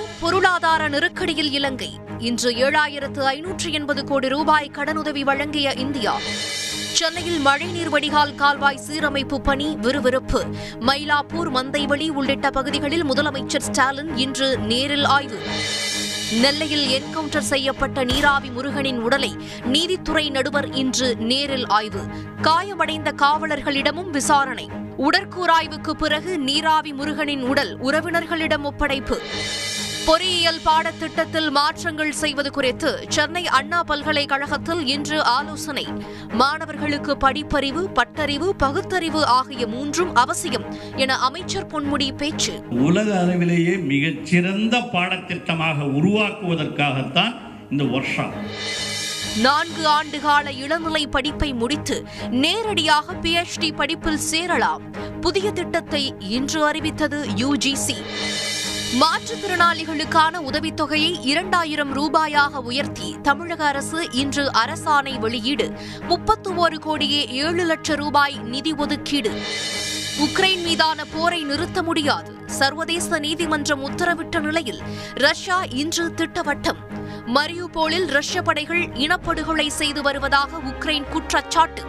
கடும் பொருளாதார நெருக்கடியில் இலங்கை. இன்று ஏழாயிரத்து ஐநூற்று எண்பது கோடி ரூபாய் கடனுதவி வழங்கிய இந்தியா. சென்னையில் மழைநீர் வடிகால் கால்வாய் சீரமைப்பு பணி விறுவிறுப்பு. மயிலாப்பூர் மந்தைவெளி உள்ளிட்ட பகுதிகளில் முதலமைச்சர் ஸ்டாலின் இன்று நேரில் ஆய்வு. நெல்லையில் என்கவுண்டர் செய்யப்பட்ட நீராவி முருகனின் உடலை நீதித்துறை நடுவர் இன்று நேரில் ஆய்வு. காயமடைந்த காவலர்களிடமும் விசாரணை. உடற்கூராய்வுக்கு பிறகு நீராவி முருகனின் உடல் உறவினர்களிடம் ஒப்படைப்பு. பொறியியல் பாடத்திட்டத்தில் மாற்றங்கள் செய்வது குறித்து சென்னை அண்ணா பல்கலைக்கழகத்தில் இன்று ஆலோசனை. மாணவர்களுக்கு படிப்பறிவு பட்டறிவு பகுத்தறிவு ஆகிய மூன்றும் அவசியம் என அமைச்சர் பொன்முடி பேச்சு. உலக அளவிலேயே மிகச் சிறந்த பாடத்திட்டமாக உருவாக்குவதற்காகத்தான் இந்த வருஷம் நான்கு ஆண்டுகால இளநிலை படிப்பை முடித்து நேரடியாக பிஎச்டி படிப்பில் சேரலாம். புதிய திட்டத்தை இன்று அறிவித்தது யுஜிசி மாற்றுத்திறனாளிகளுக்கான உதவித்தொகையை இரண்டாயிரம் ரூபாயாக உயர்த்தி தமிழக அரசு இன்று அரசாணை வெளியீடு. முப்பத்து ஒரு கோடியே ஏழு லட்சம் ரூபாய் நிதி ஒதுக்கீடு. உக்ரைன் மீதான போரை நிறுத்த முடியாது. சர்வதேச நீதிமன்றம் உத்தரவிட்ட நிலையில் ரஷ்யா இன்று திட்டவட்டம். மரியுபோலில் ரஷ்ய படைகள் இனப்படுகொலை செய்து வருவதாக உக்ரைன் குற்றச்சாட்டு.